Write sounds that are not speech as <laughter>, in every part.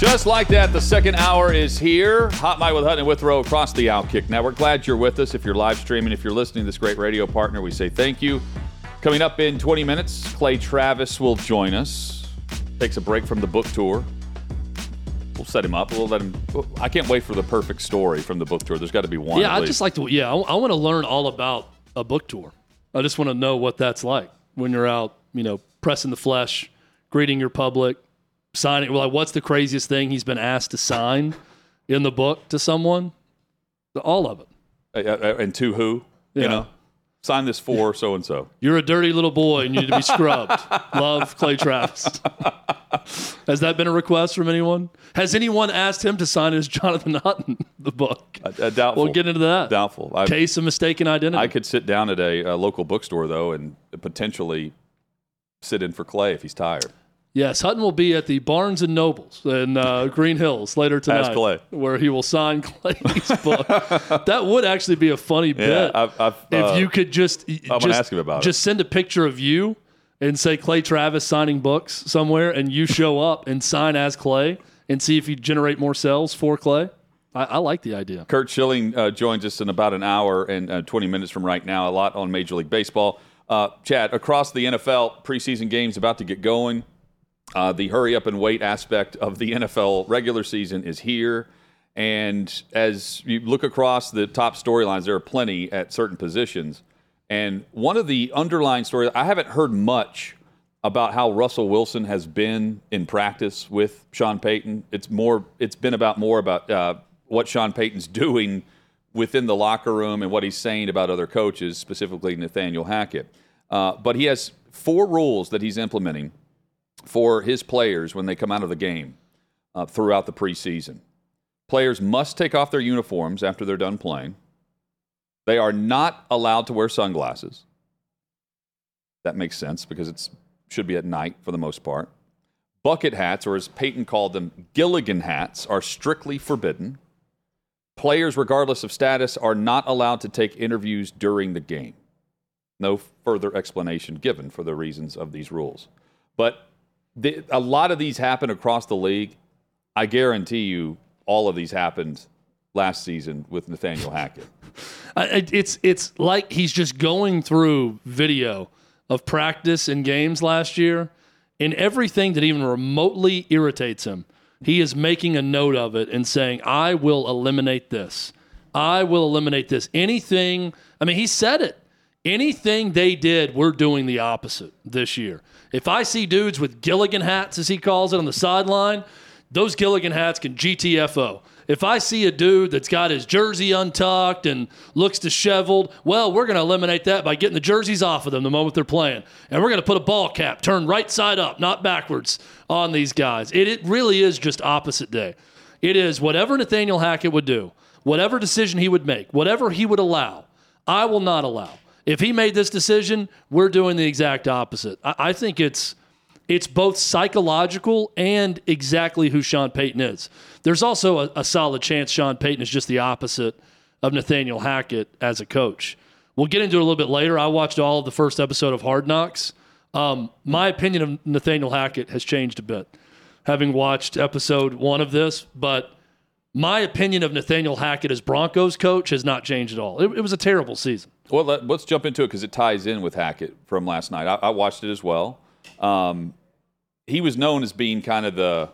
Just like that, the second hour is here. Hot Mic with Hutton and Withrow across the Outkick Network. Glad you're with us. If you're live streaming, if you're listening to this great radio partner, we say thank you. Coming up in 20 minutes, Clay Travis will join us. Takes a break from the book tour. We'll set him up. We'll let him. I can't wait for the perfect story from the book tour. There's got to be one. Yeah, I just like to. Yeah, I, I want to learn all about a book tour. I just want to know what that's like when you're out, you know, pressing the flesh, greeting your public, signing. Like, what's the craziest thing he's been asked to sign in the book to someone? All of it. Uh, uh, and to who? Yeah. You know, sign this for so and so. You're a dirty little boy and you need to be scrubbed. <laughs> Love Clay Travis. Has that been a request from anyone? Has anyone asked him to sign his <laughs> Jonathan Hutton the book? Uh, uh, doubtful. We'll get into that. Doubtful. I, Case of mistaken identity. I could sit down at a, a local bookstore though, and potentially sit in for Clay if he's tired. Yes, Hutton will be at the Barnes and Nobles in uh, Green Hills later tonight, Clay. where he will sign <laughs> Clay's book. <laughs> that would actually be a funny bit I've, I've, if uh, you could just gonna just, ask him about it. send a picture of you and say Clay Travis signing books somewhere, and you show up and sign as Clay and see if you generate more sales for Clay. I, I like the idea. Curt Schilling uh, joins us in about an hour and uh, 20 minutes from right now. A lot on Major League Baseball. Uh, Chad, across the NFL, preseason games about to get going. Uh, the hurry up and wait aspect of the NFL regular season is here. And as you look across the top storylines, there are plenty at certain positions. And one of the underlying stories, I haven't heard much about how Russell Wilson has been in practice with Sean Payton. It's more, it's been about more about uh, what Sean Payton's <laughs> doing within the locker room and what he's saying about other coaches, specifically Nathaniel Hackett. Uh, but he has four rules that he's implementing for his players when they come out of the game uh, throughout the preseason. Players must take off their uniforms after they're done playing. They are not allowed to wear sunglasses. That makes sense because it should be at night for the most part. Bucket hats, or as Payton called them, Gilligan hats, are strictly forbidden. Players, regardless of status, are not allowed to take interviews during the game. No further explanation given for the reasons of these rules. But the, a lot of these happen across the league. I guarantee you, all of these happened last season with Nathaniel Hackett. <laughs> It's it's like he's just going through video of practice and games last year, and everything that even remotely irritates him, he is making a note of it and saying, "I will eliminate this. I will eliminate this. Anything." I mean, he said it. Anything they did, we're doing the opposite this year. If I see dudes with Gilligan hats, as he calls it, on the sideline, those Gilligan hats can GTFO. If I see a dude that's got his jersey untucked and looks disheveled, well, we're going to eliminate that by getting the jerseys off of them the moment they're playing. And we're going to put a ball cap turned right side up, not backwards, on these guys. It, it really is just opposite day. It is whatever Nathaniel Hackett would do, whatever decision he would make, whatever he would allow, I will not allow. If he made this decision, we're doing the exact opposite. I, I think it's it's both psychological and exactly who Sean Payton is. There's also a, a solid chance Sean Payton is just the opposite of Nathaniel Hackett as a coach. We'll get into it a little bit later. I watched all of the first episode of Hard Knocks. Um, my opinion of Nathaniel Hackett has changed a bit, having watched episode one of this. But my opinion of Nathaniel Hackett as Broncos coach has not changed at all. It, it was a terrible season. Well, let, us jump into it because it ties in with Hackett from last night. I, I watched it as well. Um, he was known as being kind of the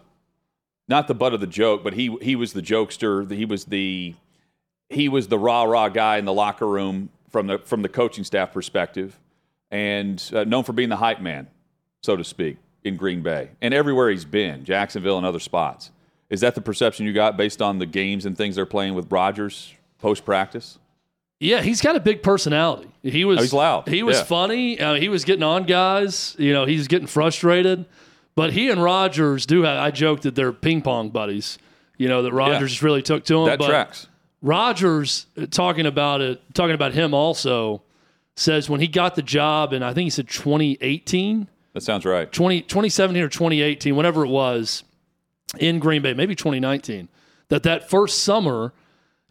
not the butt of the joke, but he he was the jokester. He was the he was the rah rah guy in the locker room from the from the coaching staff perspective, and uh, known for being the hype man, so to speak, in Green Bay and everywhere he's been, Jacksonville and other spots. Is that the perception you got based on the games and things they're playing with Rodgers post practice? Yeah, he's got a big personality. He was Oh, he's loud. He was Yeah. funny. Uh, he was getting on guys. You know, he's getting frustrated. But he and Rodgers do have. I joked that they're ping pong buddies. You know that Rodgers just really took to him. That but tracks. Rodgers uh, talking about it, talking about him also says when he got the job, and I think he said 2018, That sounds right. 20, 2017 or 2018, whatever it was, in Green Bay, maybe 2019, that that first summer,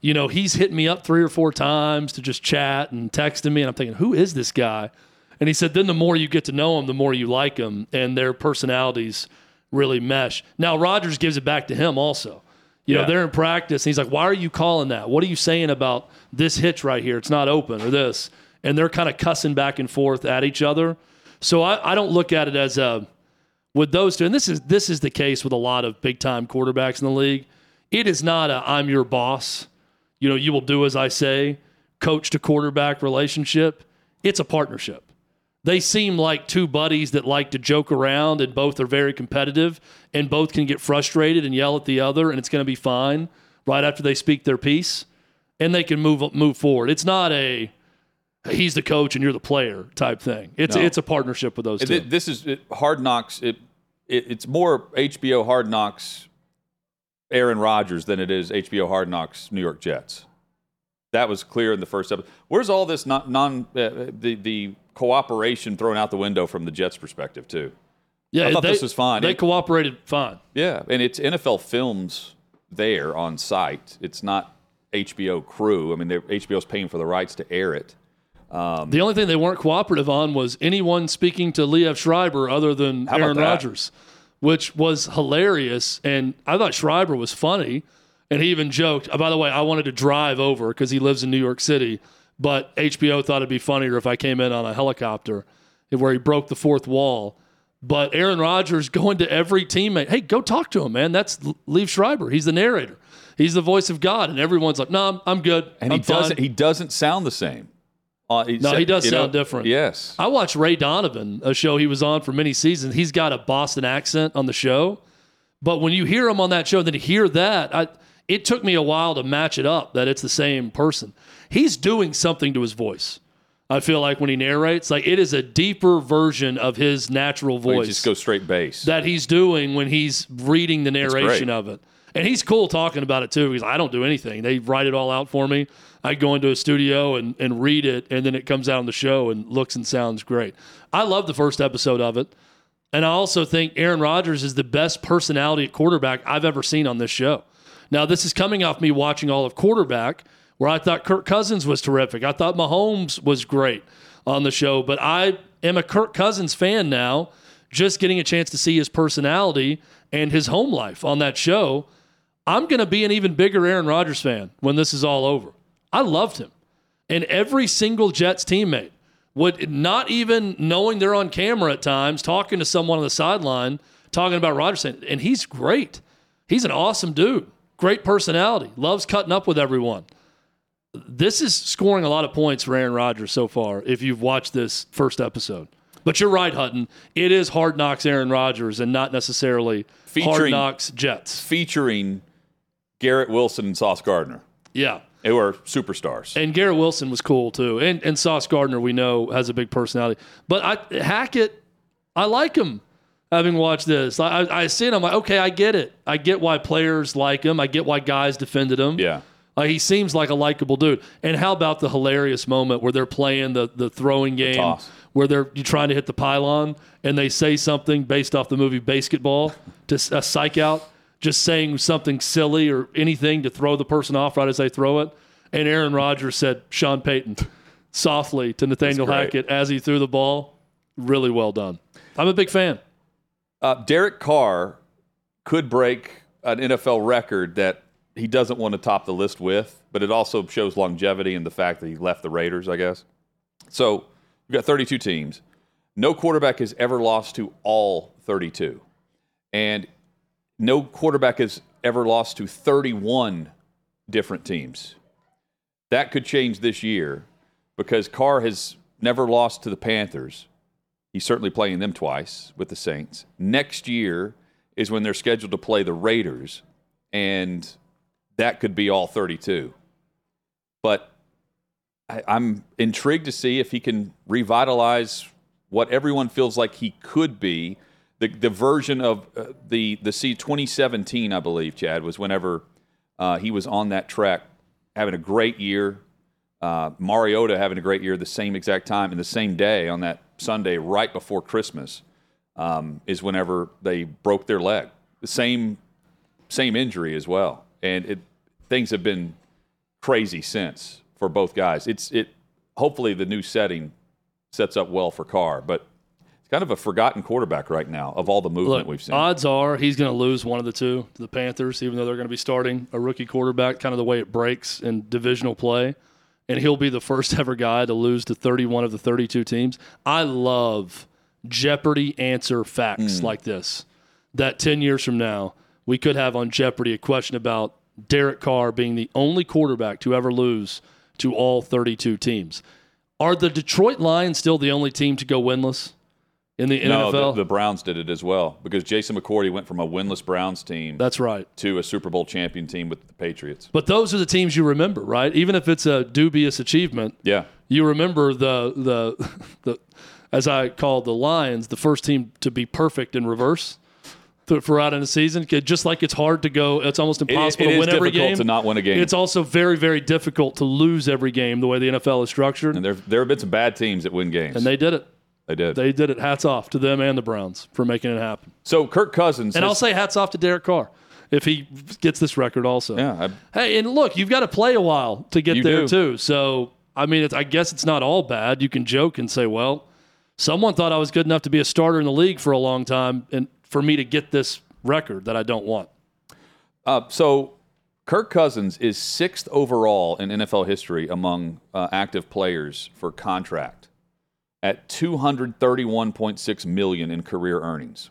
you know, he's hitting me up three or four times to just chat and texting me, and I'm thinking, who is this guy? And he said, then the more you get to know him, the more you like him, and their personalities really mesh. Now Rodgers gives it back to him also. You Yeah. know, they're in practice and he's like, Why are you calling that? What are you saying about this hitch right here? It's not open or this. And they're kind of cussing back and forth at each other. So I, I don't look at it as a with those two, and this is this is the case with a lot of big time quarterbacks in the league. It is not a I'm your boss. You know, you will do as I say, coach to quarterback relationship. It's a partnership. They seem like two buddies that like to joke around and both are very competitive and both can get frustrated and yell at the other and it's going to be fine right after they speak their piece and they can move move forward. It's not a he's the coach and you're the player type thing. It's No. it's a partnership with those two. This is it, Hard Knocks. It, it it's more HBO Hard Knocks, Aaron Rodgers than it is HBO Hard Knocks New York Jets. That was clear in the first episode. Where's all this non, non uh, the the cooperation thrown out the window from the Jets' perspective too? Yeah, I thought they, this was fine. They It- cooperated fine. Yeah, and it's NFL Films there on site. It's not HBO crew. I mean, HBO's paying for the rights to air it. Um, the only thing they weren't cooperative on was anyone speaking to Liev Schreiber other than Aaron? Rodgers, which was hilarious. And I thought Schreiber was funny. And he even joked, oh, by the way, I wanted to drive over because he lives in New York City, but HBO thought it'd be funnier if I came in on a helicopter where he broke the fourth wall. But Aaron Rodgers <laughs> going to every teammate, hey, go talk to him, man. That's Liev Schreiber. He's the narrator. He's the voice of God. And everyone's like, no, I'm, I'm good. And I'm he doesn't. fine." He doesn't sound the same. Uh, No, he does sound different. Yes. I watched Ray Donovan, a show he was on for many seasons. He's got a Boston accent on the show, but when you hear him on that show, then hear that. I, it took me a while to match it up that it's the same person. He's doing something to his voice. I feel like when he narrates, like it is a deeper version of his natural He voice just go straight bass. that he's doing when he's reading the narration of it. And he's cool talking about it too because I don't do anything. They write it all out for me. I go into a studio and, and read it, and then it comes out on the show and looks and sounds great. I love the first episode of it. And I also think Aaron Rodgers is the best personality at quarterback I've ever seen on this show. Now, this is coming off me watching all of quarterback, where I thought Kirk Cousins was terrific. I thought Mahomes was great on the show, but I am a Kirk Cousins fan now, just getting a chance to see his personality and his home life on that show. I'm going to be an even bigger Aaron Rodgers fan when this is all over. I loved him. And every single Jets teammate would not even knowing they're on camera at times, talking to someone on the sideline, talking about Rodgers, and he's great. He's an awesome dude. Great personality. Loves cutting up with everyone. This is scoring a lot of points for Aaron Rodgers so far if you've watched this first episode. But you're right, Hutton. It is Hard Knocks Aaron Rodgers and not necessarily featuring, Hard Knocks Jets. featuring Garrett Wilson and Sauce Gardner, Yeah. Who are superstars. And Garrett Wilson was cool too. And and Sauce Gardner, we know, has a big personality. But I Hackett, I like him having watched this. I, I, I see it, I'm like, okay, I get it. I get why players like him. I get why guys defended him. yeah, Like, he seems like a likable dude. And how about the hilarious moment where they're playing the, the throwing game toss. where they're you trying to hit the pylon and they say something based off the movie BASEketball to a psych out, just saying something silly or anything to throw the person off right as they throw it. And Aaron Rodgers said Sean Payton softly to Nathaniel Hackett as he threw the ball. Really well done. I'm a big fan. uh, Derek Carr could break an NFL record that he doesn't want to top the list with, but it also shows longevity and the fact that he left the Raiders, I guess. So we've got 32 teams. No quarterback has ever lost to all 32. And no quarterback has ever lost to 31 different teams. That could change this year because Carr has never lost to the Panthers. He's certainly playing them twice with the Saints. Next year is when they're scheduled to play the Raiders, and that could be all 32. But I, I'm intrigued to see if he can revitalize what everyone feels like he could be. The, the version of uh, the the C 2017, I believe, Chad was whenever uh, he was on that track, having a great year. Uh, Mariota having a great year the same exact time and the same day on that Sunday right before Christmas um, is whenever they broke their leg. The same same injury as well, and it things have been crazy since for both guys. It's it hopefully the new setting sets up well for Carr, but Kind of a forgotten quarterback right now of all the movement Look, we've seen. odds are he's going to lose one of the two to the Panthers, even though they're going to be starting a rookie quarterback, kind of the way it breaks in divisional play. And he'll be the first ever guy to lose to 31 of the 32 teams. I love Jeopardy answer facts hmm. like this. That 10 years from now, we could have on Jeopardy a question about Derek Carr being the only quarterback to ever lose to all 32 teams. Are the Detroit Lions still the only team to go winless in the no, NFL? the, the Browns did it as well because Jason McCourty went from a winless Browns team That's right. to a Super Bowl champion team with the Patriots. But those are the teams you remember, right? Even if it's a dubious achievement, Yeah. you remember the the <laughs> the as I call the Lions, the first team to be perfect in reverse th- throughout in a season. Just like it's hard to go, it's almost impossible it to win every difficult game. to not win a game. It's also very very difficult to lose every game the way the NFL is structured. and there, there have been some bad teams that win games. And they did it. They did. They did it. Hats off to them and the Browns for making it happen. so Kirk Cousins. And has- I'll say hats off to Derek Carr if he gets this record also. yeah, I, Hey, and look, you've got to play a while to get there do. too. So, I mean, it's, I guess it's not all bad. You can joke and say, "Well, someone thought I was good enough to be a starter in the league for a long time, and for me to get this record that I don't want." Uh, so Kirk Cousins is sixth overall in NFL history among uh, active players for contract at 231.6 million in career earnings.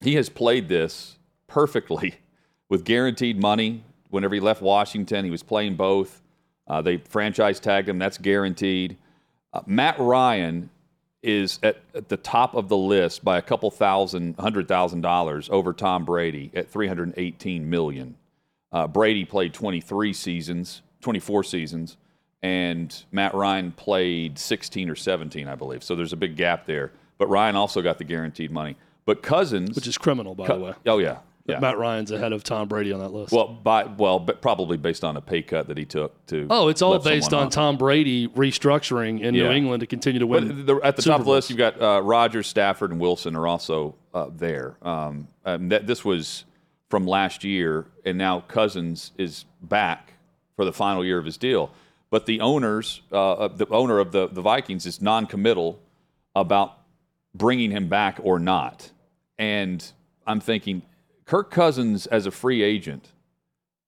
He has played this perfectly <laughs> with guaranteed money. Whenever he left Washington, he was playing both. Uh, they franchise tagged him. That's guaranteed. Uh, Matt Ryan is at, at the top of the list by a couple thousand, hundred thousand dollars over Tom Brady at 318 million. Uh, Brady played 23 seasons, 24 seasons, and Matt Ryan played 16 or 17, I believe. So there's a big gap there. But Ryan also got the guaranteed money. But Cousins, Which is criminal, by the way. oh yeah, yeah. Matt Ryan's ahead of Tom Brady on that list. well, by well, but probably based on a pay cut that he took to. oh, it's all based on. Tom Brady restructuring in New England to continue to win. the, at the Super top of the list, you've got uh, Rodgers, Stafford, and Wilson are also uh, there. Um, um, that this was from last year, and now Cousins is back for the final year of his deal. But the owners, uh, the owner of the, the Vikings, is non-committal about bringing him back or not. And I'm thinking, Kirk Cousins as a free agent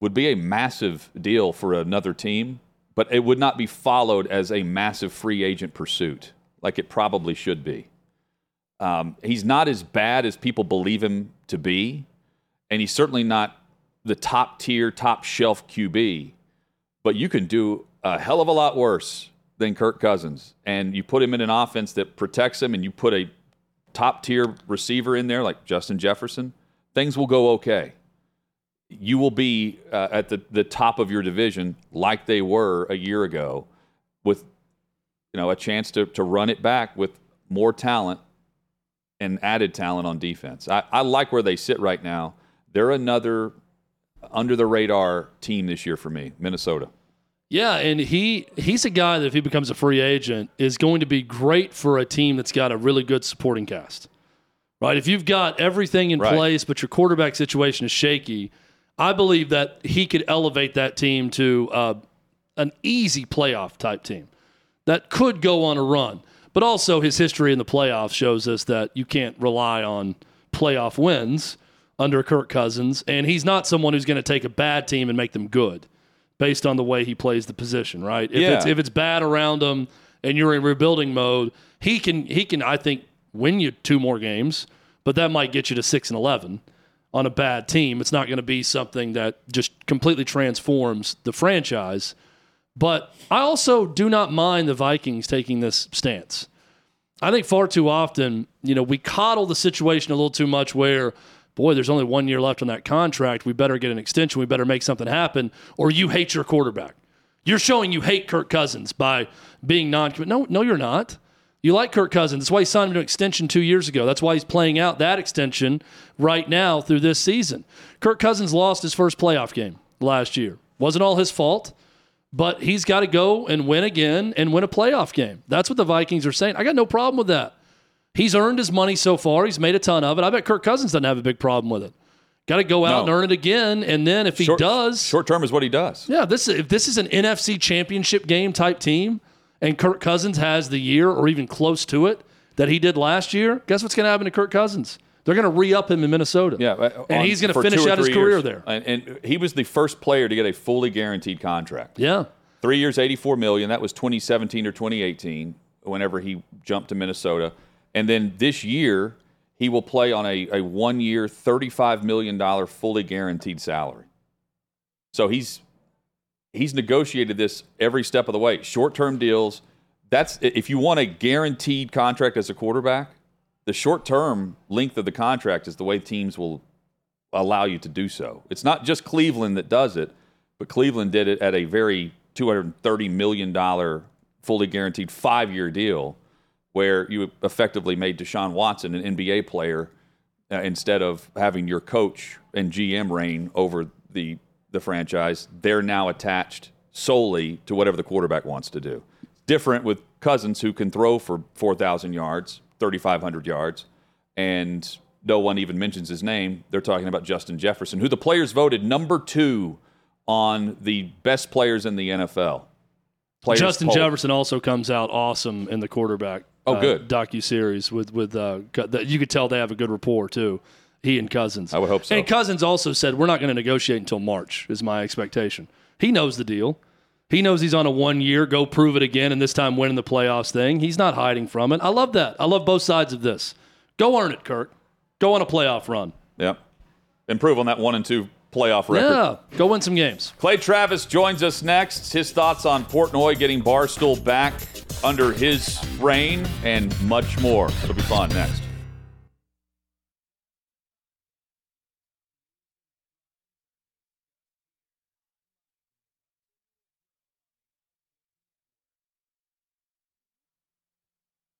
would be a massive deal for another team, but it would not be followed as a massive free agent pursuit like it probably should be. Um, he's not as bad as people believe him to be, and he's certainly not the top tier, top shelf QB, but you can do a hell of a lot worse than Kirk Cousins. And you put him in an offense that protects him, and you put a top tier receiver in there like Justin Jefferson, things will go okay. You will be uh, at the, the top of your division like they were a year ago with you know a chance to, to run it back with more talent and added talent on defense. I, I like where they sit right now. They're another under the radar team this year for me minnesota Yeah, and he he's a guy that if he becomes a free agent is going to be great for a team that's got a really good supporting cast. Right? If you've got everything in Right. place but your quarterback situation is shaky, I believe that he could elevate that team to uh, an easy playoff type team that could go on a run. But also his history in the playoffs shows us that you can't rely on playoff wins under Kirk Cousins, and he's not someone who's going to take a bad team and make them good based on the way he plays the position, right? If Yeah. it's if it's bad around him and you're in rebuilding mode, he can he can I think win you two more games, but that might get you to 6 and 11 on a bad team. It's not going to be something that just completely transforms the franchise. But I also do not mind the Vikings taking this stance. I think far too often, you know, we coddle the situation a little too much where, boy, there's only one year left on that contract. We better get an extension. We better make something happen, or you hate your quarterback. You're showing you hate Kirk Cousins by being non No, no, you're not. You like Kirk Cousins. That's why he signed to an extension two years ago. That's why he's playing out that extension right now through this season. Kirk Cousins lost his first playoff game last year. Wasn't all his fault but he's got to go and win again and win a playoff game. That's what the Vikings are saying. I got no problem with that. He's earned his money so far. He's made a ton of it. I bet Kirk Cousins doesn't have a big problem with it. Got to go out No. and earn it again, and then if he short, does, short term is what he does yeah, this if this is an NFC Championship game type team, and Kirk Cousins has the year or even close to it that he did last year, guess what's going to happen to Kirk Cousins? They're going to re up him in Minnesota. Yeah, uh, and he's going to finish out his career years. there. And, and he was the first player to get a fully guaranteed contract. Yeah. Three years, eighty-four million. That was 2017 or 2018. Whenever he jumped to Minnesota, and then this year he will play on a, a one-year, 35 million dollar fully guaranteed salary. So he's he's negotiated this every step of the way. Short-term deals. That's if you want a guaranteed contract as a quarterback. The short-term length of the contract is the way teams will allow you to do so. It's not just Cleveland that does it, but Cleveland did it at a very $230 million fully guaranteed five year deal where you effectively made Deshaun Watson an NBA player uh, instead of having your coach and GM reign over the, the franchise. They're now attached solely to whatever the quarterback wants to do. Different with Cousins, who can throw for 4,000 yards, 3,500 yards, and no one even mentions his name. They're talking about Justin Jefferson, who the players voted number two on the best players in the NFL. Players Justin poll. Jefferson also comes out awesome in the quarterback. Oh, uh, good. docu series with with uh, that you could tell they have a good rapport too. He and Cousins. I would hope so. And Cousins also said we're not going to negotiate until March. Is my expectation. He knows the deal. He knows he's on a one year go prove it again, and this time winning the playoffs thing. He's not hiding from it. I love that. I love both sides of this. Go earn it, Kirk. Go on a playoff run. Yep. Improve on that one and two playoff record. Yeah, go win some games. Clay Travis joins us next. His thoughts on Portnoy getting Barstool back under his reign and much more. It'll be fun next.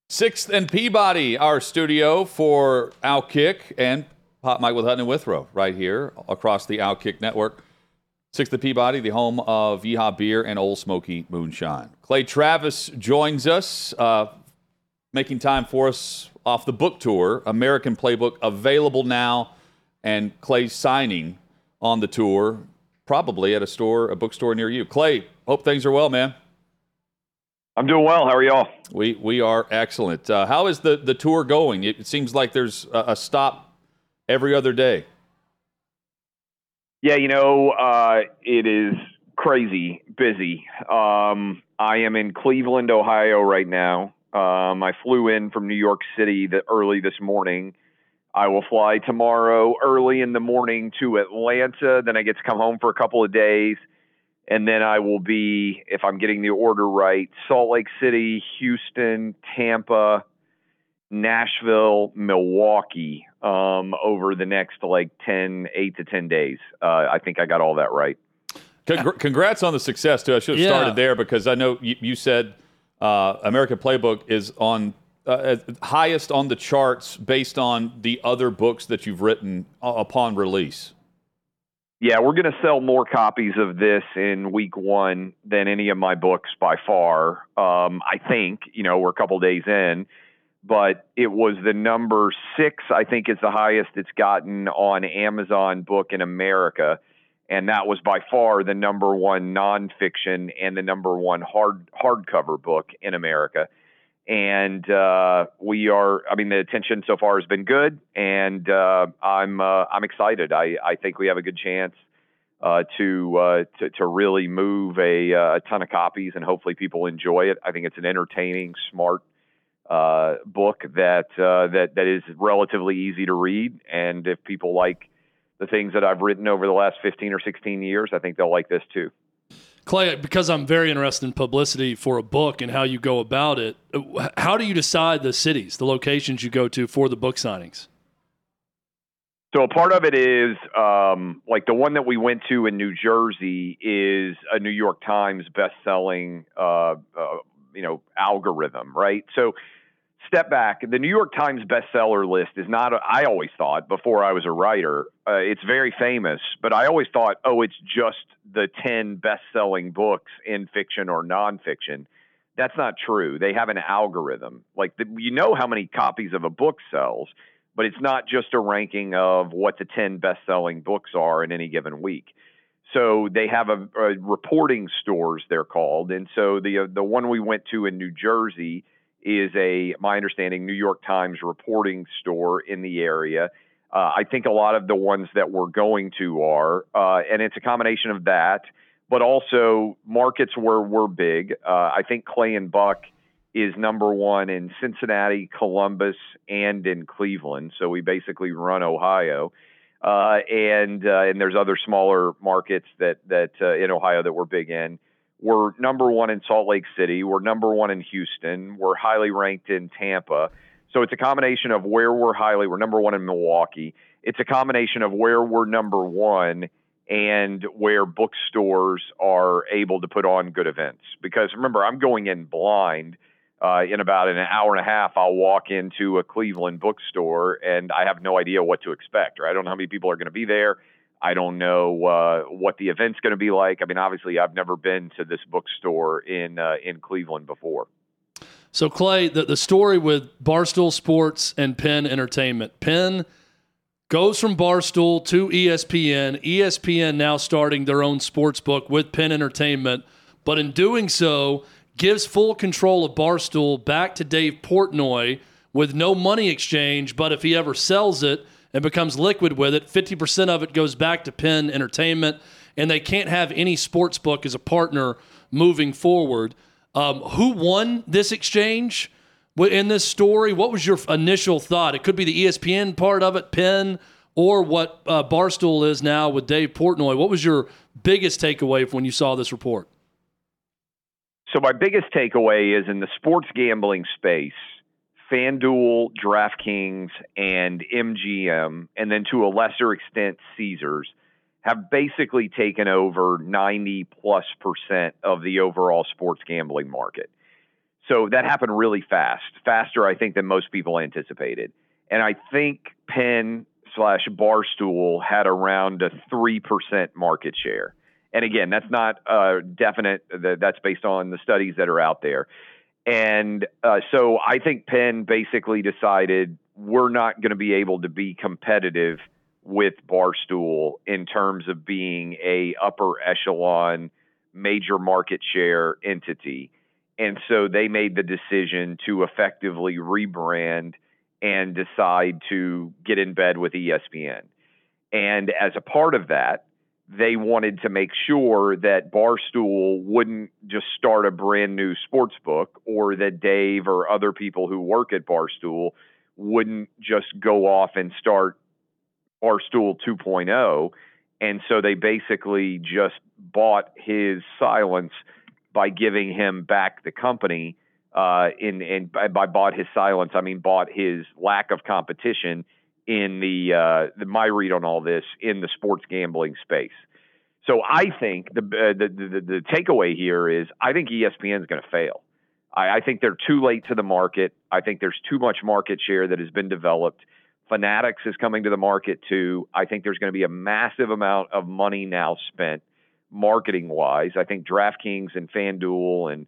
Sixth and Peabody, our studio for Outkick and Hot Mic with Hutton and Withrow right here across the Outkick network. Sixth and Peabody, the home of Yeehaw Beer and Old Smoky Moonshine. Clay Travis joins us, uh, making time for us off the book tour. American Playbook available now, and Clay signing on the tour, probably at a store, a bookstore near you. Clay, hope things are well, man. I'm doing well. How are y'all? We we are excellent. Uh, how is the the tour going? It, it seems like there's a, a stop every other day. Yeah, you know, uh, it is crazy busy. Um, I am in Cleveland, Ohio right now. Um, I flew in from New York City the, early this morning. I will fly tomorrow early in the morning to Atlanta. Then I get to come home for a couple of days. And then I will be, if I'm getting the order right, Salt Lake City, Houston, Tampa, Nashville, Milwaukee um, over the next like 10, 8 to 10 days. Uh, I think I got all that right. Congr- Congrats on the success too. I should have Yeah. started there because I know you, you said uh, American Playbook is on uh, uh, highest on the charts based on the other books that you've written uh, upon release. Yeah, we're going to sell more copies of this in week one than any of my books by far. Um, I think, you know, we're a couple days in, but it was the number six, I think is the highest it's gotten on Amazon book in America. And that was by far the number one nonfiction and the number one hard hardcover book in America. And uh, we are, I mean, the attention so far has been good, and uh, I'm uh, I'm excited. I, I think we have a good chance uh, to, uh, to to really move a, uh, a ton of copies, and hopefully people enjoy it. I think it's an entertaining, smart uh, book that uh, that that is relatively easy to read, and if people like the things that I've written over the last 15 or 16 years, I think they'll like this too. Clay, because I'm very interested in publicity for a book and how you go about it, how do you decide the cities, the locations you go to for the book signings? So a part of it is um, like the one that we went to in New Jersey is a New York Times best-selling, uh, uh, you know, algorithm, right? So step back. The New York Times bestseller list is not. A, I always thought before I was a writer, uh, it's very famous, but I always thought, oh, it's just the ten best-selling books in fiction or nonfiction. That's not true. They have an algorithm. Like the, you know how many copies of a book sells but it's not just a ranking of what the 10 best-selling books are in any given week. So they have a, a reporting stores they're called, and so the uh, the one we went to in New Jersey is a, my understanding, New York Times reporting store in the area. Uh, I think a lot of the ones that we're going to are, uh, and it's a combination of that, but also markets where we're big. Uh, I think Clay and Buck is number one in Cincinnati, Columbus, and in Cleveland. So we basically run Ohio. Uh, and uh, and there's other smaller markets that that uh, in Ohio that we're big in. We're number one in Salt Lake City. We're number one in Houston. We're highly ranked in Tampa. So it's a combination of where we're highly. We're number one in Milwaukee. It's a combination of where we're number one and where bookstores are able to put on good events. Because remember, I'm going in blind. Uh, in about an hour and a half, I'll walk into a Cleveland bookstore and I have no idea what to expect. Right? I don't know how many people are going to be there. I don't know uh, what the event's going to be like. I mean, obviously, I've never been to this bookstore in uh, in Cleveland before. So, Clay, the, the story with Barstool Sports and Penn Entertainment. Penn goes from Barstool to ESPN. ESPN now starting their own sports book with Penn Entertainment, but in doing so, gives full control of Barstool back to Dave Portnoy with no money exchange. But if he ever sells it, and becomes liquid with it. 50% of it goes back to Penn Entertainment, and they can't have any sports book as a partner moving forward. Um, who won this exchange in this story? What was your initial thought? It could be the ESPN part of it, Penn, or what uh, Barstool is now with Dave Portnoy. What was your biggest takeaway when you saw this report? So, my biggest takeaway is in the sports gambling space FanDuel, DraftKings, and MGM, and then to a lesser extent, Caesars, have basically taken over 90 plus percent of the overall sports gambling market. So that happened really fast, faster, I think, than most people anticipated. And I think Penn slash Barstool had around a 3% market share. And again, that's not uh, definite, that's based on the studies that are out there. And uh, so I think Penn basically decided we're not going to be able to be competitive with Barstool in terms of being a upper echelon major market share entity. And so they made the decision to effectively rebrand and decide to get in bed with ESPN. And as a part of that, they wanted to make sure that Barstool wouldn't just start a brand new sports book or that Dave or other people who work at Barstool wouldn't just go off and start Barstool 2.0. And so they basically just bought his silence by giving him back the company. Uh, in and by, by bought his silence, I mean bought his lack of competition in the, uh, the my read on all this in the sports gambling space. So I think the uh, the, the, the takeaway here is I think ESPN is going to fail. I, I think they're too late to the market. I think there's too much market share that has been developed. Fanatics is coming to the market too. I think there's going to be a massive amount of money now spent marketing wise. I think DraftKings and FanDuel and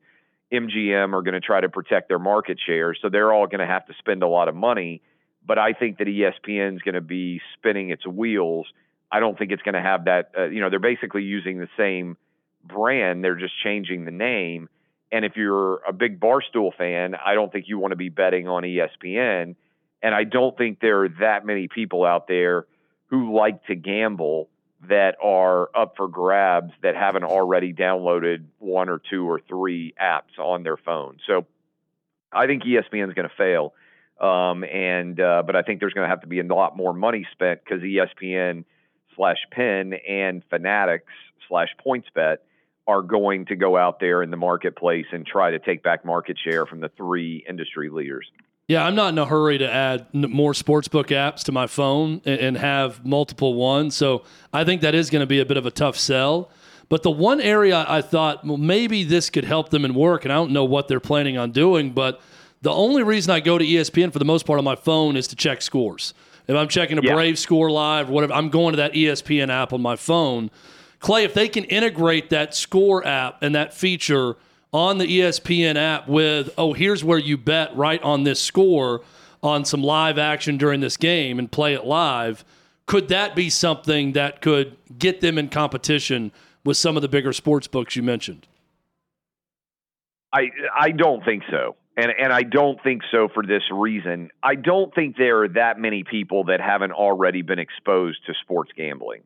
MGM are going to try to protect their market share. So they're all going to have to spend a lot of money but I think that ESPN is going to be spinning its wheels. I don't think it's going to have that. Uh, you know, they're basically using the same brand. They're just changing the name. And if you're a big Barstool fan, I don't think you want to be betting on ESPN. And I don't think there are that many people out there who like to gamble that are up for grabs that haven't already downloaded one or two or three apps on their phone. So I think ESPN is going to fail. Um, and uh, but I think there's going to have to be a lot more money spent because ESPN slash Penn and Fanatics slash PointsBet are going to go out there in the marketplace and try to take back market share from the three industry leaders. Yeah, I'm not in a hurry to add more sportsbook apps to my phone and have multiple ones. So I think that is going to be a bit of a tough sell. But the one area I thought, well, maybe this could help them in work, and I don't know what they're planning on doing, but the only reason I go to ESPN for the most part on my phone is to check scores. If I'm checking a yeah. Brave score live or whatever, I'm going to that ESPN app on my phone. Clay, if they can integrate that score app and that feature on the ESPN app with, oh, here's where you bet right on this score on some live action during this game and play it live, could that be something that could get them in competition with some of the bigger sports books you mentioned? I I don't think so And and I don't think so for this reason. I don't think there are that many people that haven't already been exposed to sports gambling.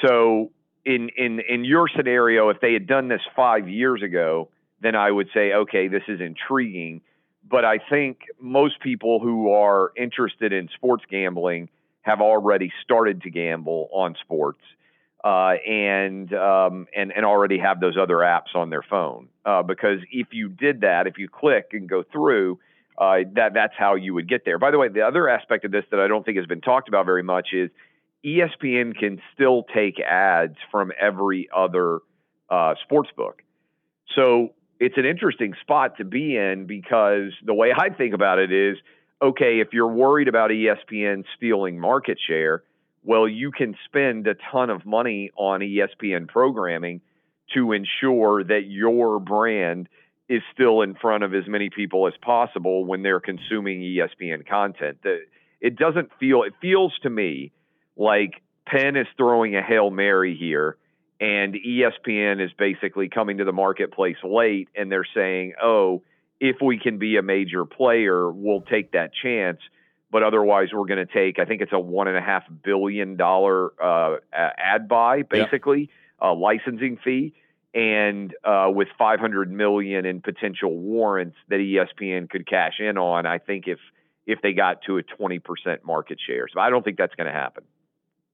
So in in in your scenario, if they had done this five years ago, then I would say, okay, this is intriguing. But I think most people who are interested in sports gambling have already started to gamble on sports uh, and um, and and already have those other apps on their phone. Uh, because if you did that, if you click and go through, uh, that that's how you would get there. By the way, the other aspect of this that I don't think has been talked about very much is ESPN can still take ads from every other uh, sports book. So it's an interesting spot to be in because the way I think about it is okay, if you're worried about ESPN stealing market share, well, you can spend a ton of money on ESPN programming to ensure that your brand is still in front of as many people as possible when they're consuming ESPN content. It doesn't feel, it feels to me like Penn is throwing a Hail Mary here and ESPN is basically coming to the marketplace late and they're saying, oh, if we can be a major player, we'll take that chance. But otherwise, we're going to take, I think it's a one and a half billion dollar uh, ad buy, basically, a licensing fee, and uh, with 500 million in potential warrants that ESPN could cash in on. I think if if they got to a 20% market share, so I don't think that's going to happen.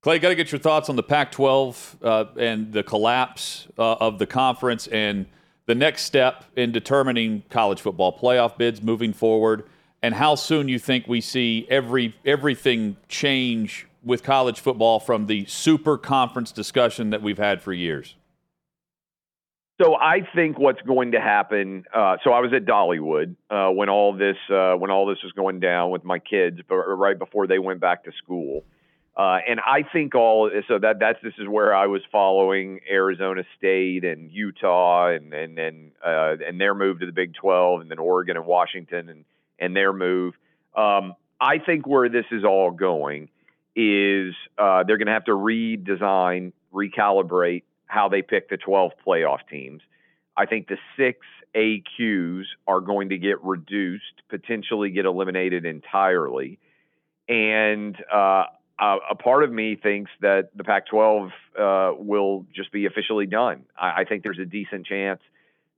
Clay, got to get your thoughts on the Pac 12 uh, and the collapse uh, of the conference and the next step in determining college football playoff bids moving forward, and how soon you think we see every everything change with college football from the super conference discussion that we've had for years. So I think what's going to happen. Uh, so I was at Dollywood uh, when all this uh, when all this was going down with my kids, but right before they went back to school. Uh, and I think all so that that's this is where I was following Arizona State and Utah and and and uh, and their move to the Big 12 and then Oregon and Washington and and their move. Um, I think where this is all going is uh, they're going to have to redesign, recalibrate how they pick the 12 playoff teams. I think the six AQs are going to get reduced, potentially get eliminated entirely. And uh, uh, a part of me thinks that the Pac-12 uh, will just be officially done. I, I, think there's a decent chance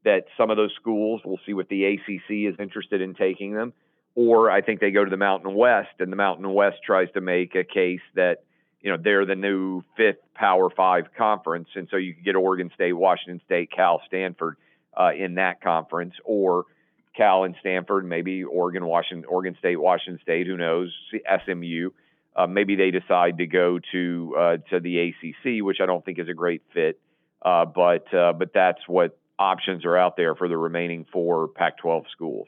that some of those schools will see what the ACC is interested in taking them, or I think they go to the Mountain West, and the Mountain West tries to make a case that you know they're the new fifth Power Five conference, and so you could get Oregon State, Washington State, Cal, Stanford uh, in that conference, or Cal and Stanford, maybe Oregon, Washington, Oregon State, Washington State, who knows, SMU uh, maybe they decide to go to uh, to the ACC, which I don't think is a great fit. Uh, but uh, but that's what options are out there for the remaining four Pac-12 schools.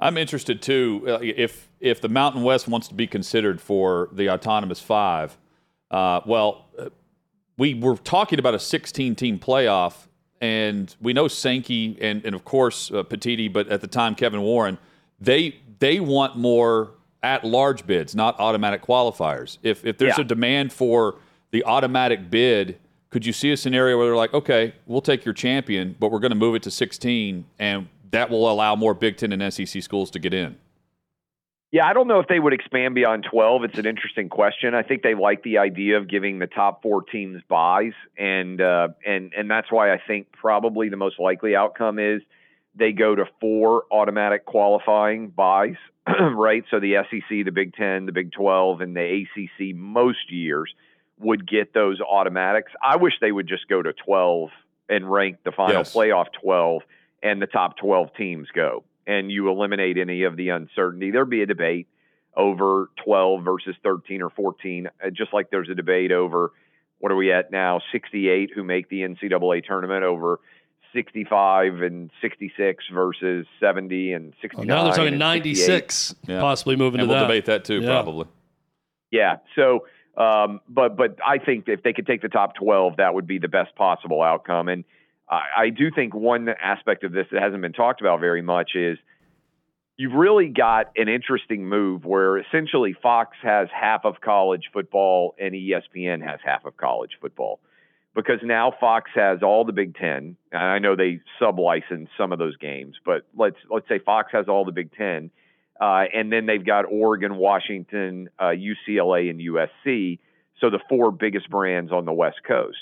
I'm interested too uh, if if the Mountain West wants to be considered for the autonomous five. Uh, well, we were talking about a 16 team playoff, and we know Sankey and and of course Petitti, but at the time Kevin Warren, they they want more at large bids, not automatic qualifiers. If if there's yeah. a demand for the automatic bid, could you see a scenario where they're like, okay, we'll take your champion, but we're going to move it to 16, and that will allow more Big Ten and SEC schools to get in? Yeah, I don't know if they would expand beyond 12. It's an interesting question. I think they like the idea of giving the top four teams byes, and uh, and and that's why I think probably the most likely outcome is they go to four automatic qualifying byes <clears throat> right? So the SEC, the Big Ten, the Big 12, and the ACC most years would get those automatics. I wish they would just go to 12 and rank the final yes. playoff 12 and the top 12 teams go. And you eliminate any of the uncertainty. There'd be a debate over 12 versus 13 or 14, uh, just like there's a debate over what are we at now, 68 who make the NCAA tournament over 65 and 66 versus 70 and 69. now they're talking 96, yeah. possibly moving and to we'll that. debate that too, yeah. probably. Yeah. So, um, but but I think if they could take the top 12, that would be the best possible outcome. And I, I do think one aspect of this that hasn't been talked about very much is you've really got an interesting move where essentially Fox has half of college football and ESPN has half of college football because now Fox has all the Big Ten. And I know they sub-license some of those games, but let's let's say Fox has all the Big Ten, uh, and then they've got Oregon, Washington, uh, UCLA, and USC. So the four biggest brands on the West Coast,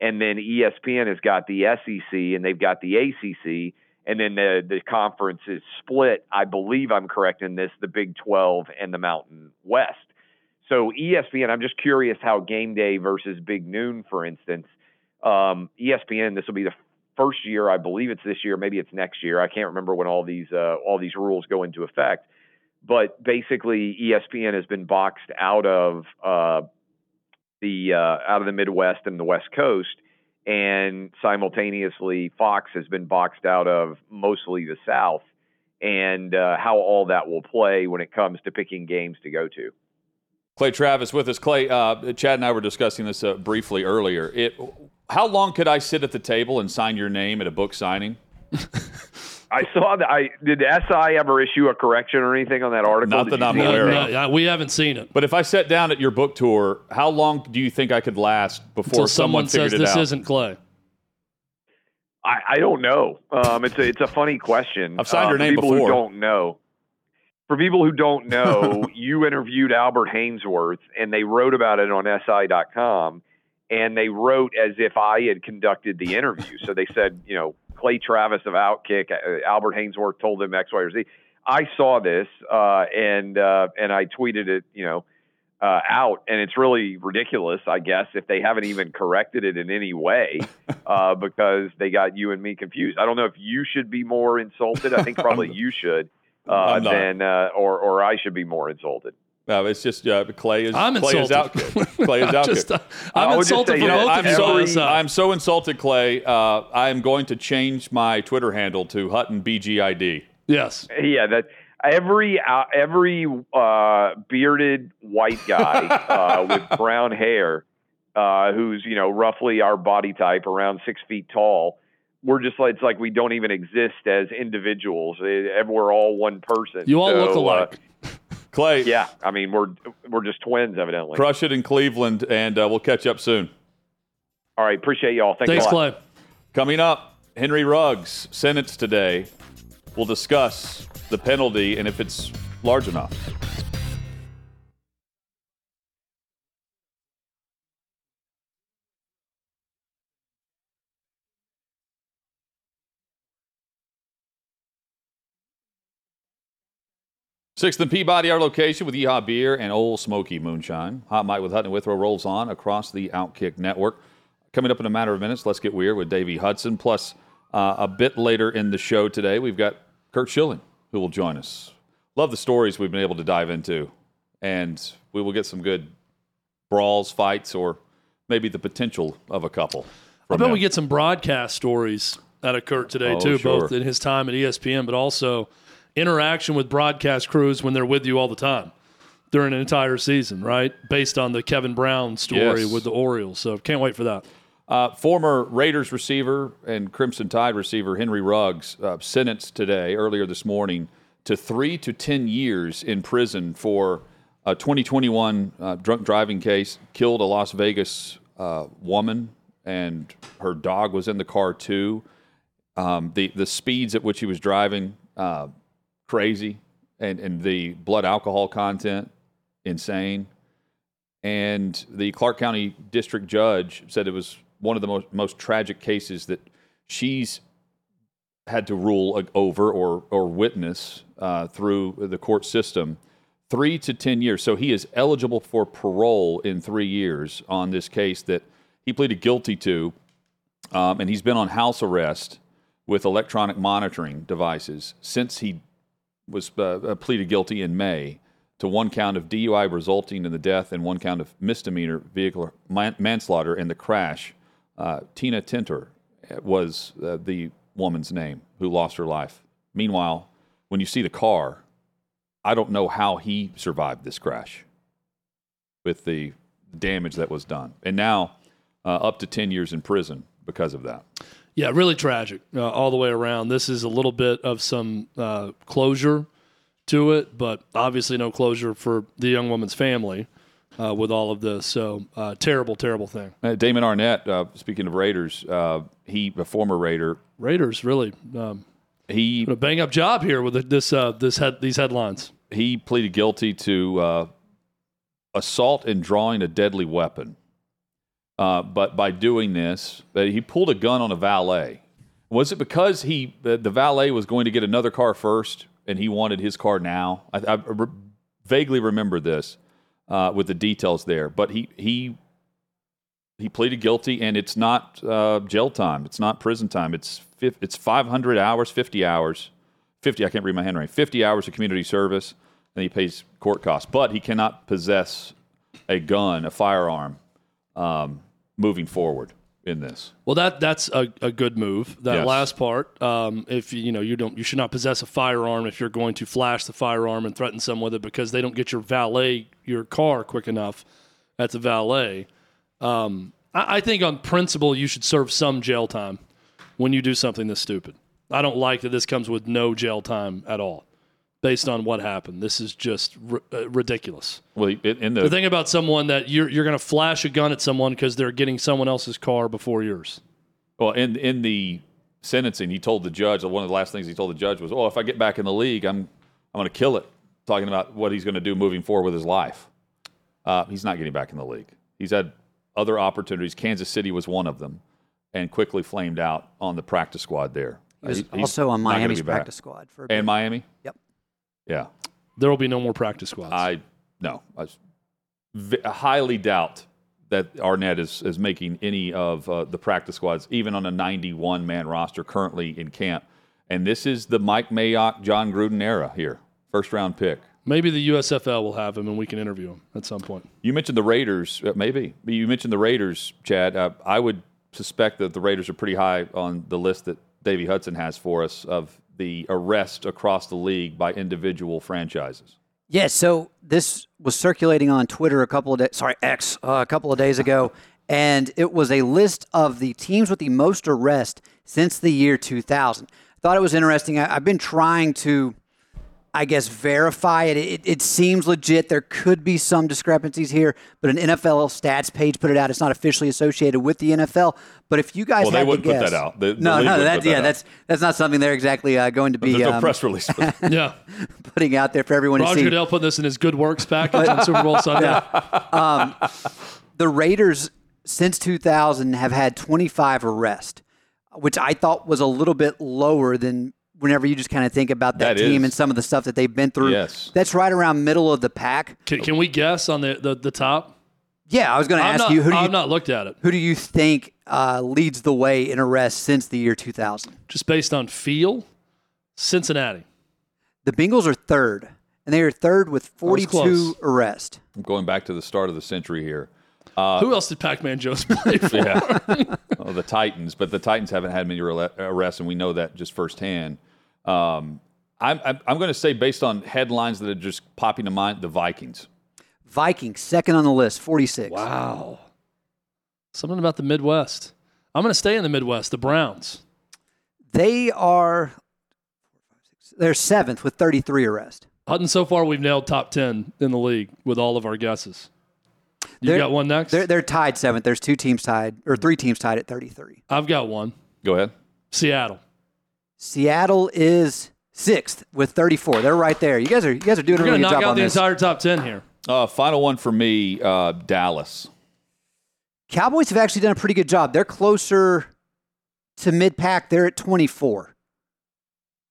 and then ESPN has got the SEC and they've got the ACC, and then the the conference is split. I believe I'm correct in this: the Big 12 and the Mountain West. So ESPN, I'm just curious how game day versus Big Noon, for instance, um, ESPN. This will be the first year, I believe it's this year, maybe it's next year. I can't remember when all these uh, all these rules go into effect. But basically, ESPN has been boxed out of uh, the uh, out of the Midwest and the West Coast, and simultaneously, Fox has been boxed out of mostly the South. And uh, how all that will play when it comes to picking games to go to. Clay Travis with us. Clay, uh, Chad and I were discussing this uh, briefly earlier. It, how long could I sit at the table and sign your name at a book signing? <laughs> I saw that. I did SI ever issue a correction or anything on that article? Not that I'm aware of. No, we haven't seen it. But if I sat down at your book tour, how long do you think I could last before Until someone, someone says this out? isn't Clay. I, I don't know. Um, it's a it's a funny question. I've signed uh, your for name people before. Who don't know. For people who don't <laughs> know, you interviewed Albert Haynesworth, and they wrote about it on SI.com, and they wrote as if I had conducted the interview. so they said, you know, Clay Travis of Outkick, uh, Albert Haynesworth told them X, Y, or Z. I saw this, uh, and uh, and I tweeted it, you know, uh, out, and it's really ridiculous, I guess, if they haven't even corrected it in any way, <laughs> uh, because they got you and me confused. I don't know if you should be more insulted. I think probably <laughs> you should, uh, than uh, or or I should be more insulted. No, it's just uh, Clay is I'm Clay is out. <laughs> Clay is <laughs> I'm out. just, I I'm would insulted say, for you know, both I'm of you. so on. I'm so insulted, Clay. Uh, I am going to change my Twitter handle to Hutton BGID. yes. Yeah, that every uh, every uh, bearded white guy <laughs> uh, with brown hair, uh, who's you know roughly our body type, around six feet tall. We're just like it's like we don't even exist as individuals. Eh, We're all one person. You all So, look uh, alike. Clay, yeah, I mean we're we're just twins, evidently. crush it in Cleveland, and uh, we'll catch up soon. All right, appreciate y'all. Thanks, Thanks, a lot. Clay. Coming up, Henry Ruggs sentenced today. We'll discuss the penalty and if it's large enough. Sixth and Peabody, our location with Yeehaw Beer and Ole Smoky Moonshine. Hot Mic with Hutton and Withrow rolls on across the Outkick Network. Coming up in a matter of minutes, let's get weird with Davey Hudson. Plus, uh, a bit later in the show today, we've got Curt Schilling who will join us. Love the stories we've been able to dive into, and we will get some good brawls, fights, or maybe the potential of a couple. I bet him. we get some broadcast stories out of Curt today Oh, too, sure. both in his time at ESPN, but also interaction with broadcast crews when they're with you all the time during an entire season, right? Based on the Kevin Brown story Yes. with the Orioles. So can't wait for that. Uh, former Raiders receiver and Crimson Tide receiver Henry Ruggs uh, sentenced today, earlier this morning, to three to 10 years in prison for a 2021 uh, drunk driving case. Killed a Las Vegas uh, woman, and her dog was in the car too. Um, the, the speeds at which he was driving, uh, crazy, and, and the blood alcohol content, insane and the Clark County District Judge said it was one of the most, most tragic cases that she's had to rule over or or witness uh, through the court system. Three to ten years. So he is eligible for parole in three years on this case that he pleaded guilty to, um, and he's been on house arrest with electronic monitoring devices since he was uh, pleaded guilty in May to one count of DUI resulting in the death and one count of misdemeanor vehicular man- manslaughter in the crash. Uh, Tina Tintor was uh, the woman's name who lost her life. Meanwhile, when you see the car, I don't know how he survived this crash with the damage that was done. And now uh, up to 10 years in prison because of that. Yeah, really tragic uh, all the way around. This is a little bit of some uh, closure to it, but obviously no closure for the young woman's family uh, with all of this. So uh, terrible, terrible thing. Uh, Damon Arnette, uh, speaking of Raiders, uh, he a former Raider. Raiders really um, He a bang up job here with this uh, this head, these headlines. he pleaded guilty to uh, assault and drawing a deadly weapon. Uh, but by doing this, uh, he pulled a gun on a valet. Was it because he the, the valet was going to get another car first, and he wanted his car now? I, I re- vaguely remember this uh, with the details there. But he he he pleaded guilty, and it's not uh, jail time. It's not prison time. It's fif- it's 500 hours, 50 hours, 50. I can't read my handwriting. 50 hours of community service, and he pays court costs. But he cannot possess a gun, a firearm, um, moving forward in this. Well, that that's a, a good move. That Yes. last part, um, if you you know you don't you should not possess a firearm if you're going to flash the firearm and threaten someone with it because they don't get your valet your car quick enough at the valet. Um, I, I think on principle you should serve some jail time when you do something this stupid. I don't like that this comes with no jail time at all, based on what happened. This is just r- uh, ridiculous. Well, in in The the thing about someone that you're you're going to flash a gun at someone because they're getting someone else's car before yours. well in in the sentencing, he told the judge. One of the last things he told the judge was, "Oh, if I get back in the league, I'm I'm going to kill it." Talking about what he's going to do moving forward with his life. Uh, he's not getting back in the league. He's had other opportunities. Kansas City was one of them, and quickly flamed out on the practice squad there. He was He- he's also on Miami's be back. practice squad for and Miami. Yep. Yeah, There will be no more practice squads. I no, I v- highly doubt that Arnette is is making any of uh, the practice squads, even on a 91 man roster currently in camp. And this is the Mike Mayock, Jon Gruden era here, first round pick. Maybe the USFL will have him and we can interview him at some point. You mentioned the Raiders, uh, maybe. You mentioned the Raiders, Chad. Uh, I would suspect that the Raiders are pretty high on the list that Davey Hudson has for us of the arrest across the league by individual franchises. Yeah, so this was circulating on Twitter a couple of days, sorry, X, uh, a couple of days ago, <laughs> and it was a list of the teams with the most arrest since the year 2000. Thought it was interesting. I, I've been trying to, I guess, verify it. it. It seems legit. There could be some discrepancies here, but an NFL stats page put it out. It's not officially associated with the NFL, but if you guys Well, they had to wouldn't put guess, that out. The- the no, no, wouldn't that, put that yeah, out. that's that's not something they're exactly uh, going to be There's no um, press release. <laughs> Yeah. putting out there for everyone to Roger see. Goodell put this in his good works package on Super Bowl Sunday. <laughs> the Raiders since 2000 have had 25 arrests, which I thought was a little bit lower than whenever you just kind of think about that, That team is. and some of the stuff that they've been through. Yes. That's right around middle of the pack. Can, can we guess on the, the, the top? Yeah, I was going to ask not, you who do you I've not looked at it. who do you think uh, leads the way in arrests since the year 2000? Just based on feel, Cincinnati. The Bengals are third, and they are third with 42 arrests. I'm going back to the start of the century here. Who else did Pac-Man Jones <laughs> play for? Yeah. <laughs> oh, the Titans, but the Titans haven't had many arrests, and we know that just firsthand. Um, I'm, I'm, I'm going to say, based on headlines that are just popping to mind, the Vikings. Vikings second on the list, 46. Wow. Something about the Midwest. I'm going to stay in the Midwest. The Browns. They are they're seventh with 33 arrests. Hutton, so far we've nailed top 10 in the league with all of our guesses. You They're- got one next? They're they're tied seventh. There's two teams tied or three teams tied at 33. I've got one. Go ahead. Seattle. Seattle is sixth with 34. They're right there. You guys are you guys are doing We're a going really to knock good job out on the this. entire top 10 here. Uh, final one for me, uh, Dallas. Cowboys have actually done a pretty good job. They're closer to mid pack. They're at 24.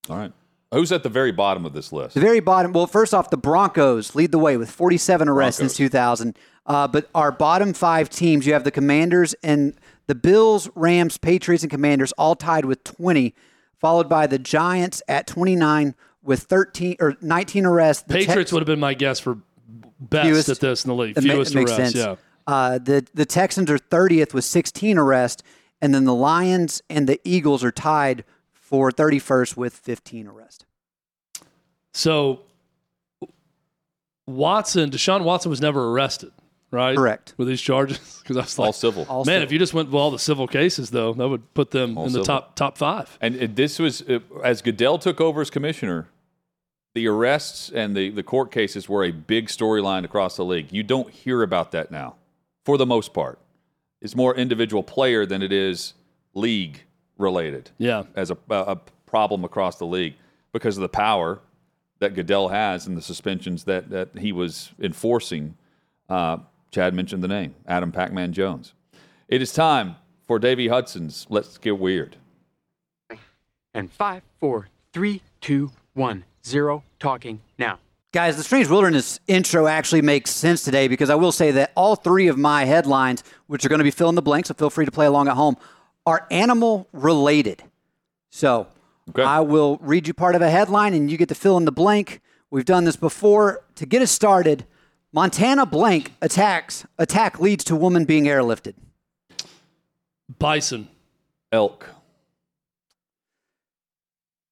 All right. Who's at the very bottom of this list? The very bottom. Well, first off, the Broncos lead the way with 47 arrests Broncos. since 2000. Uh, but our bottom five teams, you have the Commanders and the Bills, Rams, Patriots, and Commanders all tied with 20, followed by the Giants at 29 with 13 or 19 arrests. The Patriots Tex- would have been my guess for best Fewest- at this in the league. Ma- Fewest makes arrests, sense. yeah. Uh, the the Texans are 30th with 16 arrests, and then the Lions and the Eagles are tied for 31st with 15 arrests. So Watson, Deshaun Watson was never arrested, right? Correct. With these charges? <laughs> Because I was All like, civil. Also, man, if you just went with all the civil cases, though, that would put them All in the civil. top top five. and this was, uh, as Goodell took over as commissioner, the arrests and the, the court cases were a big storyline across the league. You don't hear about that now, for the most part. It's more individual player than it is league related Yeah. as a, a problem across the league because of the power that Goodell has and the suspensions that, that he was enforcing. Uh, Chad mentioned the name, Adam Pac Man Jones. It is time for Davey Hudson's Let's Get Weird. And five, four, three, two, one, zero. Talking now. Guys, the Strange Wilderness intro actually makes sense today because I will say that all three of my headlines, which are going to be fill in the blank, so feel free to play along at home, are animal related. So Okay. I will read you part of a headline and you get to fill in the blank. We've done this before. To get us started, Montana blank attacks attack leads to woman being airlifted. Bison. Elk.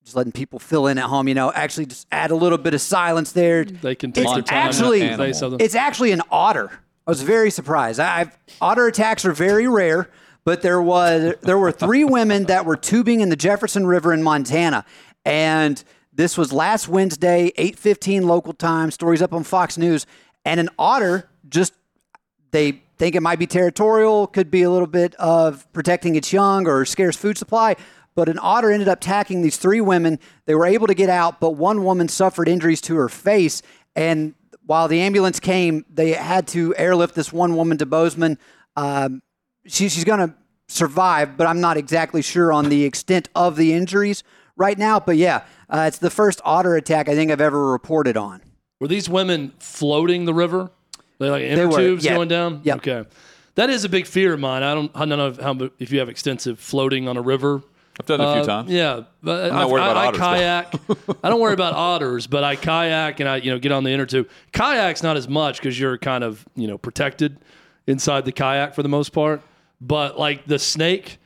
Just letting people fill in at home, you know, actually just add a little bit of silence there. They can take It's their time. actually- and say something. It's actually an otter. I was very surprised. I- I've otter attacks are very rare, but there was there were three women that were tubing in the Jefferson River in Montana, and this was last Wednesday, eight fifteen local time. Stories up on Fox News, and an otter just they think it might be territorial, could be a little bit of protecting its young or scarce food supply. But an otter ended up attacking these three women. They were able to get out, but one woman suffered injuries to her face. And while the ambulance came, they had to airlift this one woman to Bozeman. Um, she, she's going to survive, but I'm not exactly sure on the extent of the injuries right now. But yeah, uh, it's the first otter attack I think I've ever reported on. Were these women floating the river? They like inner were, tubes yeah. going down. Yep. Okay, that is a big fear of mine. I don't. I don't know if, how, if you have extensive floating on a river. I've done it a few Uh, times. Yeah, but not I, worried I, about I otters, though. kayak. I don't worry about otters, but I kayak and I you know get on the inner tube. Kayak's not as much because you're kind of you know protected inside the kayak for the most part. But like the snake,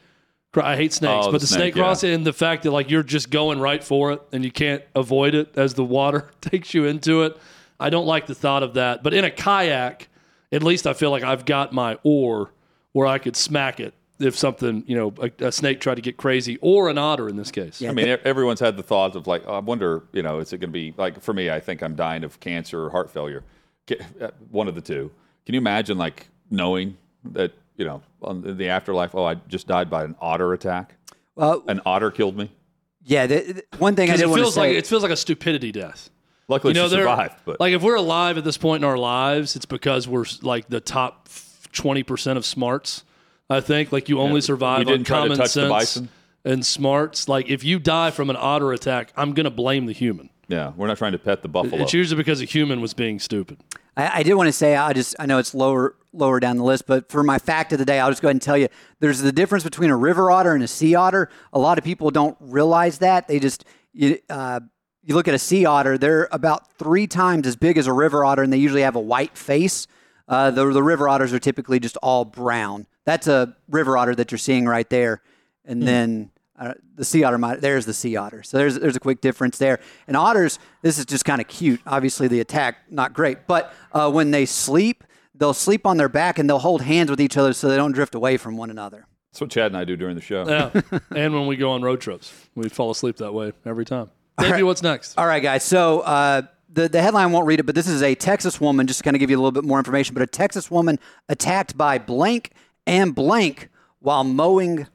I hate snakes, Oh, but the the snake, snake, yeah. crossing and the fact that like you're just going right for it and you can't avoid it as the water <laughs> takes you into it. I don't like the thought of that. But in a kayak, at least I feel like I've got my oar where I could smack it if something, you know, a, a snake tried to get crazy or an otter in this case. I mean, e- everyone's had the thought of like, oh, I wonder, you know, is it going to be like for me? I think I'm dying of cancer or heart failure, uh, one of the two. Can you imagine like knowing that you know on the- the afterlife? Oh, I just died by an otter attack. Well, An otter killed me. yeah, the, the- one thing I Because did it want to feels say. like it feels like a stupidity death. Luckily, You know, she survived. But like if we're alive at this point in our lives, it's because we're like the top twenty percent of smarts. I think like you only survive on try to common sense and smarts. Like if you die from an otter attack, I'm gonna blame the human. Yeah, we're not trying to pet the buffalo. It's usually because a human was being stupid. I, I did want to say I just I know it's lower lower down the list, but for my fact of the day, I'll just go ahead and tell you there's the difference between a river otter and a sea otter. A lot of people don't realize that. They just you uh, you look at a sea otter, they're about three times as big as a river otter, and they usually have a white face. Uh, the the river otters are typically just all brown. That's a river otter that you're seeing right there, and then. Uh, the sea otter might there's the sea otter. So there's there's a quick difference there. And otters this is just kind of cute. Obviously the attack not great. But uh, when they sleep they'll sleep on their back and they'll hold hands with each other so they don't drift away from one another. That's what Chad and I do during the show. Yeah, <laughs> and when we go on road trips, we fall asleep that way every time. Maybe what's next? all right guys. So uh, the, the headline won't read it but this is a texas woman just to kind of give you a little bit more information but a texas woman attacked by blank and blank while mowing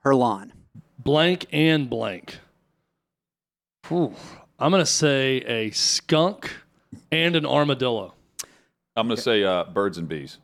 her lawn Blank and blank. Whew. I'm gonna say a skunk and an armadillo. I'm going to say uh, birds and bees.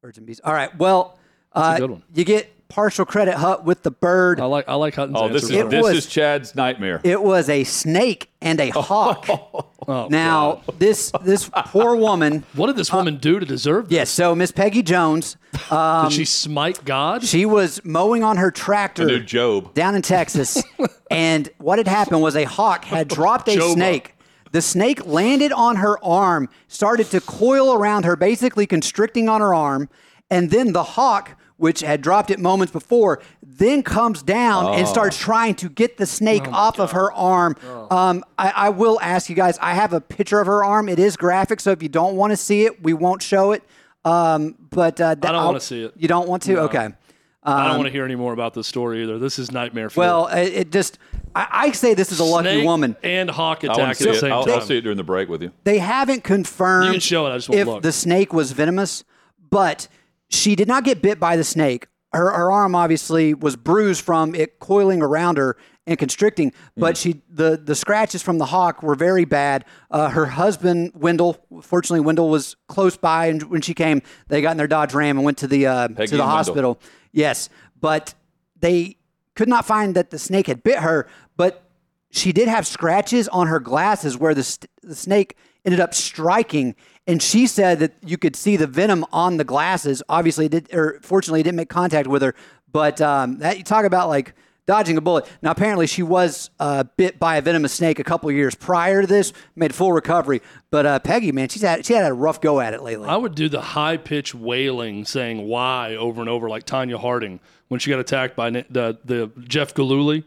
birds and bees all right well uh, you get partial credit hut with the bird I like I like Hutton's Oh, this is It this was- is Chad's nightmare. It was a snake and a hawk. <laughs> Oh, oh, now, this this poor woman. <laughs> what did this uh, woman do to deserve this? Yes, so Miss Peggy Jones, <laughs> Did she um, smite God? she was mowing on her tractor the new Job. down in Texas, and what had happened was a hawk had dropped a Joba. snake. The snake landed on her arm, started to coil around her, basically constricting on her arm, and then the hawk, which had dropped it moments before, then comes down and starts trying to get the snake off of her arm. Um, I, I will ask you guys. I have a picture of her arm. It is graphic, so if you don't want to see it, we won't show it. Um, but uh, I don't wanna see it. You don't want to? Okay. I don't want to hear any more about this story either. This is nightmare. fuel. Well, it, it just I, I say this is a lucky Snake woman. and hawk I want attack at the it. same I'll, time. I'll see it during the break with you. They haven't confirmed You can show it, I just won't if look. the snake was venomous, but she did not get bit by the snake. Her, her arm obviously was bruised from it coiling around her and constricting, but she the the scratches from the hawk were very bad. Uh, her husband Wendell, fortunately Wendell was close by, and when she came, they got in their Dodge Ram and went to the uh, to the and Wendell. hospital. Yes, but they could not find that the snake had bit her, but she did have scratches on her glasses where the, st- the snake ended up striking. And she said that you could see the venom on the glasses. Obviously, did, or fortunately, it didn't make contact with her. But um, that you talk about like dodging a bullet. Now, apparently, she was uh, bit by a venomous snake a couple years prior to this, made full recovery. But uh, Peggy, man, she's had she had a rough go at it lately. I would do the high pitched wailing saying why over and over like Tonya Harding when she got attacked by the, the Jeff Gillooly.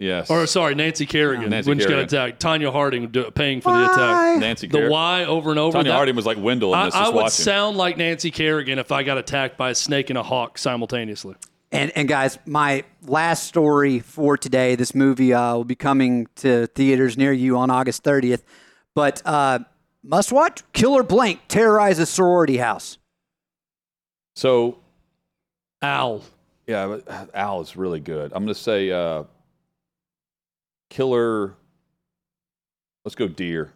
Yes. Or sorry, Nancy Kerrigan Nancy when she got Kerrigan. attacked. Tonya Harding do, paying for the attack. Nancy Kerrigan. The Kerr- why over and over. Tonya that- Harding was like Wendell in I, this. I just would watching. sound like Nancy Kerrigan if I got attacked by a snake and a hawk simultaneously. And and guys, my last story for today. This movie uh, will be coming to theaters near you on August 30th. But uh, must watch: Killer Blank terrorizes sorority house. so Owl. yeah, but Al is really good. I'm going to say uh, killer. Let's go deer.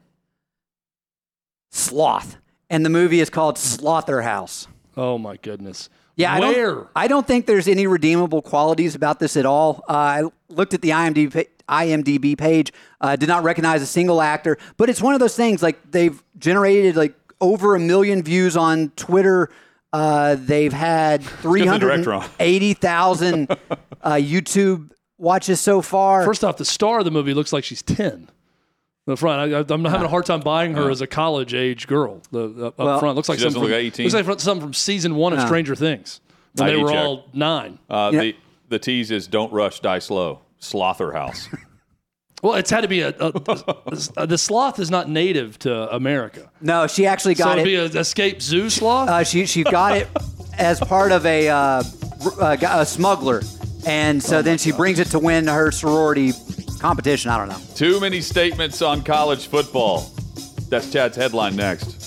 Sloth, and the movie is called Slotherhouse. Oh my goodness. Yeah, I Where? don't, I don't think there's any redeemable qualities about this at all. Uh, I looked at the IMDb, IMDb page, uh, did not recognize a single actor, but it's one of those things like they've generated like over a million views on Twitter. Uh, they've had the director 380,000 <laughs> uh, YouTube watches so far. First off, the star of the movie looks like she's 10. The front, I, I'm having a hard time buying her as a college age girl. The, the up Well- front looks like She doesn't something look from, 18? looks like from- something from season one of No. Stranger Things when ID they were check. all nine. Uh, Yeah. The the tease is don't rush, die slow. Slotherhouse. <laughs> <laughs> Well, it's had to be a, a, the sloth is not native to America, no, she actually so got it'd it. be an escaped zoo sloth. Uh, she she got it as part of a uh, r- uh, a smuggler, and so then she brings it to win her sorority competition. I don't know. Too many statements on college football. That's Chad's headline next.